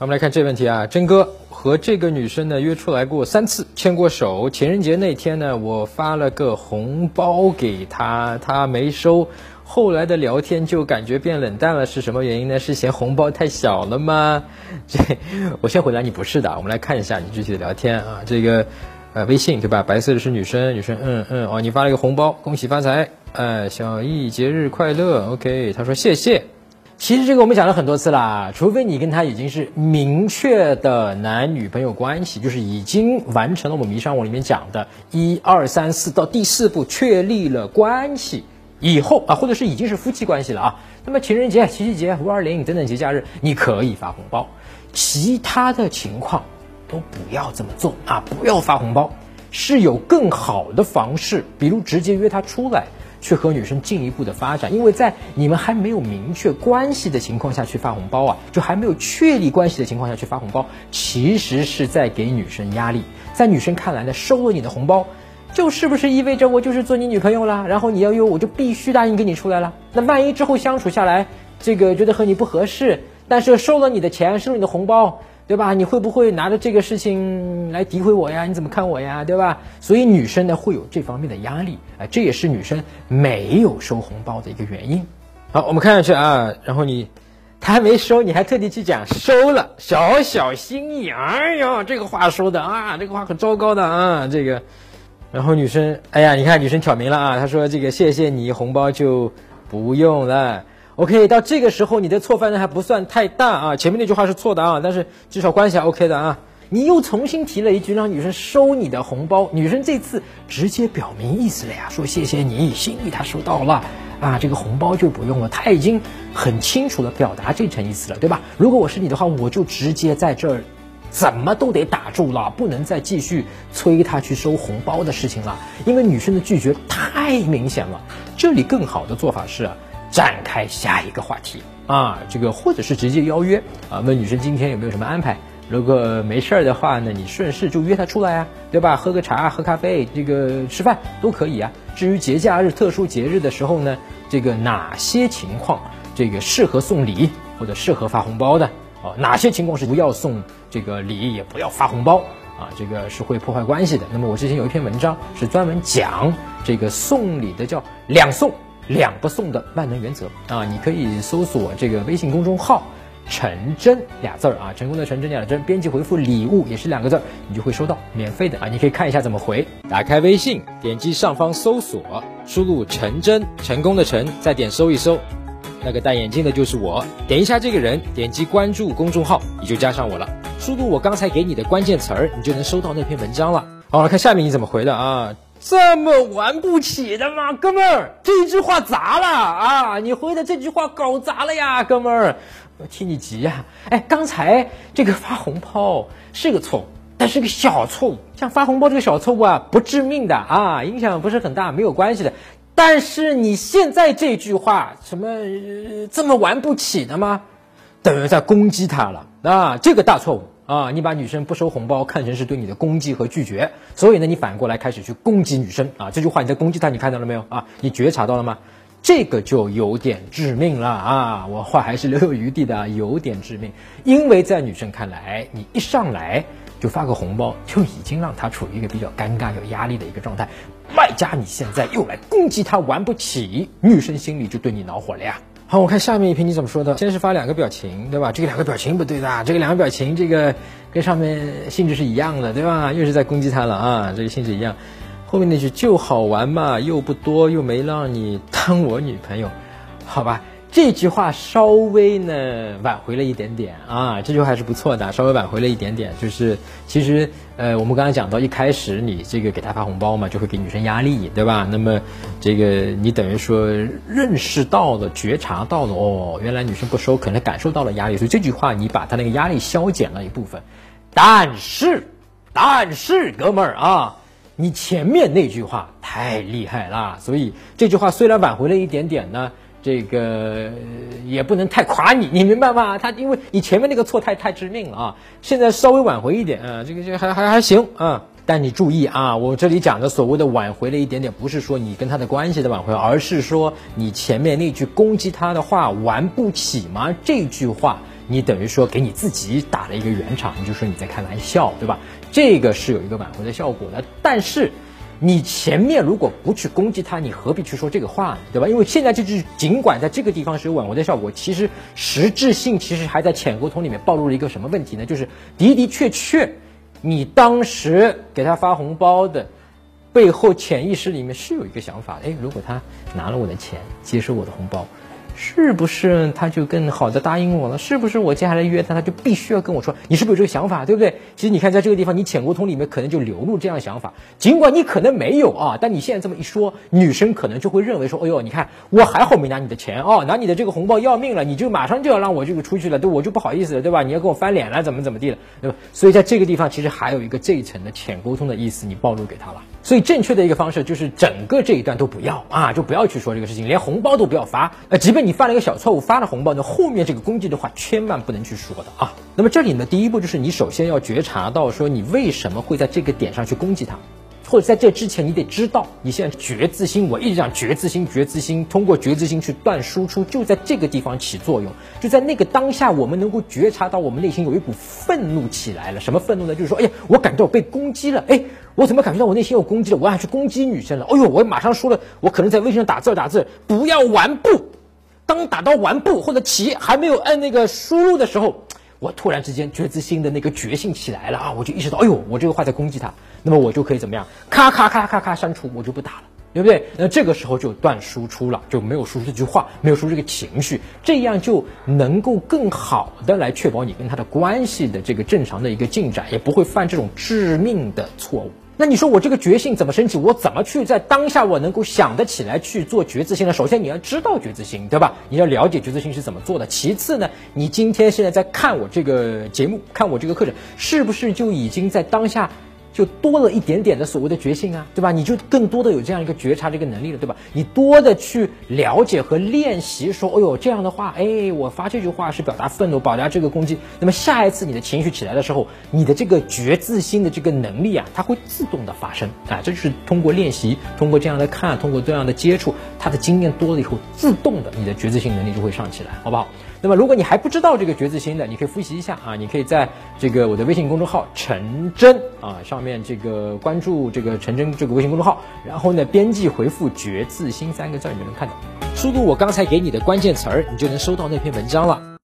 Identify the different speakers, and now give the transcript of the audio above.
Speaker 1: 我们来看这问题啊，真哥和这个女生呢约出来过三次，牵过手。情人节那天呢，我发了个红包给她，她没收。后来的聊天就感觉变冷淡了，是什么原因呢？是嫌红包太小了吗？这我先回答你不是的，我们来看一下你具体的聊天啊，这个。呃，微信对吧？白色的是女生，女生，嗯嗯，哦，你发了一个红包，恭喜发财，哎，小易节日快乐，OK，他说谢谢。其实这个我们讲了很多次啦，除非你跟他已经是明确的男女朋友关系，就是已经完成了我们迷上我里面讲的一二三四到第四步确立了关系以后啊，或者是已经是夫妻关系了啊，那么情人节、七夕节、五二零等等节假日，你可以发红包，其他的情况。都不要这么做啊！不要发红包，是有更好的方式，比如直接约他出来，去和女生进一步的发展。因为在你们还没有明确关系的情况下去发红包啊，就还没有确立关系的情况下去发红包，其实是在给女生压力。在女生看来呢，收了你的红包，就是不是意味着我就是做你女朋友了？然后你要约我就必须答应跟你出来了。那万一之后相处下来，这个觉得和你不合适，但是收了你的钱，收了你的红包。对吧？你会不会拿着这个事情来诋毁我呀？你怎么看我呀？对吧？所以女生呢会有这方面的压力，啊，这也是女生没有收红包的一个原因。好，我们看下去啊，然后你他还没收，你还特地去讲收了，小小心意。哎呦，这个话说的啊，这个话很糟糕的啊，这个。然后女生，哎呀，你看女生挑明了啊，她说这个谢谢你红包就不用了。OK，到这个时候你的错犯呢还不算太大啊，前面那句话是错的啊，但是至少关系还 OK 的啊。你又重新提了一句让女生收你的红包，女生这次直接表明意思了呀，说谢谢你，心意她收到了啊，这个红包就不用了，她已经很清楚的表达这层意思了，对吧？如果我是你的话，我就直接在这儿，怎么都得打住了，不能再继续催她去收红包的事情了，因为女生的拒绝太明显了。这里更好的做法是。展开下一个话题啊，这个或者是直接邀约啊，问女生今天有没有什么安排？如果没事儿的话呢，你顺势就约她出来啊，对吧？喝个茶、喝咖啡，这个吃饭都可以啊。至于节假日、特殊节日的时候呢，这个哪些情况这个适合送礼或者适合发红包的啊？哪些情况是不要送这个礼也不要发红包啊？这个是会破坏关系的。那么我之前有一篇文章是专门讲这个送礼的，叫两送。两不送的万能原则啊！你可以搜索这个微信公众号“陈真”俩字儿啊，成功的陈真俩真，编辑回复“礼物”也是两个字儿，你就会收到免费的啊！你可以看一下怎么回。打开微信，点击上方搜索，输入“陈真”，成功的陈，再点搜一搜，那个戴眼镜的就是我，点一下这个人，点击关注公众号，你就加上我了。输入我刚才给你的关键词儿，你就能收到那篇文章了。好，了，看下面你怎么回的啊？这么玩不起的吗，哥们儿？这句话砸了啊！你回的这句话搞砸了呀，哥们儿！我替你急呀！哎，刚才这个发红包是个错误，但是个小错误。像发红包这个小错误啊，不致命的啊，影响不是很大，没有关系的。但是你现在这句话，什么这么玩不起的吗？等于在攻击他了啊！这个大错误。啊，你把女生不收红包看成是对你的攻击和拒绝，所以呢，你反过来开始去攻击女生啊！这句话你在攻击她，你看到了没有啊？你觉察到了吗？这个就有点致命了啊！我话还是留有余地的，有点致命，因为在女生看来，你一上来就发个红包，就已经让她处于一个比较尴尬、有压力的一个状态，外加你现在又来攻击她玩不起，女生心里就对你恼火了呀。好，我看下面一篇你怎么说的？先是发两个表情，对吧？这个两个表情不对的，这个两个表情，这个跟上面性质是一样的，对吧？又是在攻击他了啊，这个性质一样。后面那句就好玩嘛，又不多，又没让你当我女朋友，好吧？这句话稍微呢挽回了一点点啊，这句话还是不错的，稍微挽回了一点点。就是其实呃，我们刚才讲到一开始你这个给他发红包嘛，就会给女生压力，对吧？那么这个你等于说认识到了、觉察到了，哦，原来女生不收，可能感受到了压力，所以这句话你把他那个压力消减了一部分。但是，但是哥们儿啊，你前面那句话太厉害了，所以这句话虽然挽回了一点点呢。这个也不能太夸你，你明白吗？他因为你前面那个错太太致命了啊，现在稍微挽回一点啊，这个这还还还行啊。但你注意啊，我这里讲的所谓的挽回了一点点，不是说你跟他的关系的挽回，而是说你前面那句攻击他的话玩不起吗？这句话你等于说给你自己打了一个圆场，你就说你在开玩笑，对吧？这个是有一个挽回的效果的，但是。你前面如果不去攻击他，你何必去说这个话呢？对吧？因为现在就是尽管在这个地方是有挽回的效果，其实实质性其实还在浅沟通里面暴露了一个什么问题呢？就是的的确确，你当时给他？发红包的背后潜意识里面是有一个想法的，哎，如果他？拿了我的钱，接收我的红包。是不是他就更好的答应我了？是不是我接下来约他，他就必须要跟我说？你是不是有这个想法，对不对？其实你看，在这个地方，你浅沟通里面可能就流露这样的想法。尽管你可能没有啊，但你现在这么一说，女生可能就会认为说：哎呦，你看我还好没拿你的钱哦，拿你的这个红包要命了，你就马上就要让我这个出去了，对我就不好意思了，对吧？你要跟我翻脸了，怎么怎么地了，对吧？所以在这个地方，其实还有一个这一层的浅沟通的意思，你暴露给他了。所以正确的一个方式就是整个这一段都不要啊，就不要去说这个事情，连红包都不要发。呃，即便你你犯了一个小错误发了红包，那后面这个攻击的话千万不能去说的啊。那么这里呢，第一步就是你首先要觉察到说你为什么会在这个点上去攻击他。或者在这之前，你得知道，你现在觉自心，我一直讲觉自心，觉自心，通过觉自心去断输出，就在这个地方起作用。就在那个当下，我们能够觉察到，我们内心有一股愤怒起来了。什么愤怒呢？就是说，哎呀，我感觉我被攻击了，哎，我怎么感觉到我内心有攻击了？我要去攻击女生了。哎呦，我马上说了，我可能在微信上打字打字，不要完不。当打到完步或者起还没有按那个输入的时候。我突然之间觉知心的那个觉性起来了啊！我就意识到，哎呦，我这个话在攻击他，那么我就可以怎么样？咔咔咔咔咔删除，我就不打了，对不对？那这个时候就断输出了，就没有输出这句话，没有输出这个情绪，这样就能够更好的来确保你跟他的关系的这个正常的一个进展，也不会犯这种致命的错误。那你说我这个觉性怎么升起？我怎么去在当下我能够想得起来去做觉知心呢？首先你要知道觉知心，对吧？你要了解觉知心是怎么做的。其次呢，你今天现在在看我这个节目，看我这个课程，是不是就已经在当下？就多了一点点的所谓的觉性啊，对吧？你就更多的有这样一个觉察这个能力了，对吧？你多的去了解和练习，说，哦呦，这样的话，哎，我发这句话是表达愤怒，表达这个攻击。那么下一次你的情绪起来的时候，你的这个觉自心的这个能力啊，它会自动的发生啊。这就是通过练习，通过这样的看，通过这样的接触，他的经验多了以后，自动的你的觉自性能力就会上起来，好不好？那么如果你还不知道这个觉自心的，你可以复习一下啊，你可以在这个我的微信公众号陈真啊上面。这个关注这个陈真这个微信公众号，然后呢编辑回复“觉自心”三个字，你就能看到。输入我刚才给你的关键词儿，你就能收到那篇文章了。